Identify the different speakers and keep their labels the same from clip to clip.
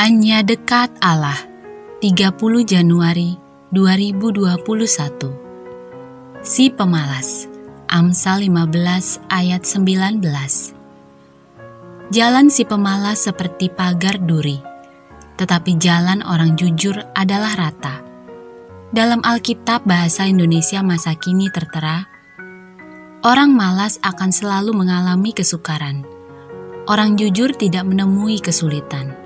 Speaker 1: Hanya dekat Allah. 30 Januari 2021 Si pemalas. Amsal 15 ayat 19 Jalan si pemalas seperti pagar duri. Tetapi jalan orang jujur adalah rata. Dalam Alkitab bahasa Indonesia masa kini tertera Orang malas akan selalu mengalami kesukaran. Orang jujur tidak menemui kesulitan.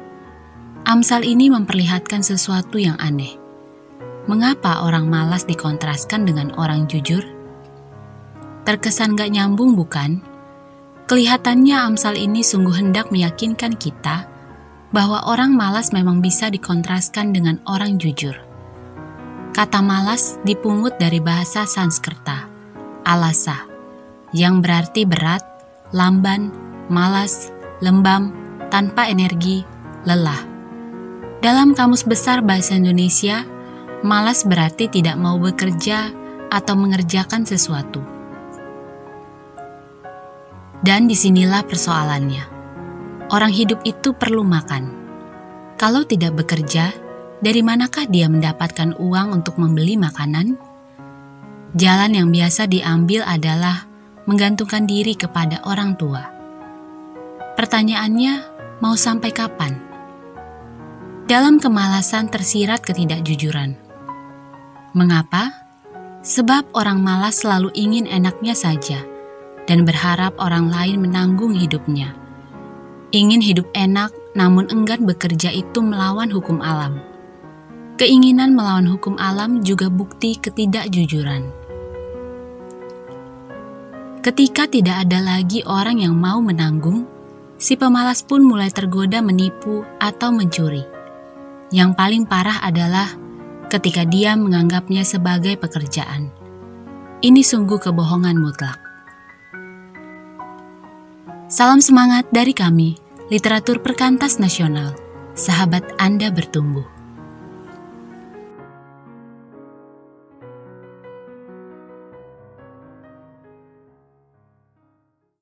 Speaker 1: Amsal ini memperlihatkan sesuatu yang aneh. Mengapa orang malas dikontraskan dengan orang jujur? Terkesan gak nyambung bukan? Kelihatannya Amsal ini sungguh hendak meyakinkan kita bahwa orang malas memang bisa dikontraskan dengan orang jujur. Kata malas dipungut dari bahasa Sanskerta, alasa, yang berarti berat, lamban, malas, lembam, tanpa energi, lelah. Dalam Kamus Besar Bahasa Indonesia, malas berarti tidak mau bekerja atau mengerjakan sesuatu. Dan di sinilah persoalannya. Orang hidup itu perlu makan. Kalau tidak bekerja, dari manakah dia mendapatkan uang untuk membeli makanan? Jalan yang biasa diambil adalah menggantungkan diri kepada orang tua. Pertanyaannya, mau sampai kapan? Dalam kemalasan tersirat ketidakjujuran. Mengapa? Sebab orang malas selalu ingin enaknya saja dan berharap orang lain menanggung hidupnya. Ingin hidup enak, namun enggan bekerja itu melawan hukum alam. Keinginan melawan hukum alam juga bukti ketidakjujuran. Ketika tidak ada lagi orang yang mau menanggung, si pemalas pun mulai tergoda menipu atau mencuri. Yang paling parah adalah ketika dia menganggapnya sebagai pekerjaan. Ini sungguh kebohongan mutlak. Salam semangat dari kami, Literatur Perkantas Nasional. Sahabat Anda bertumbuh.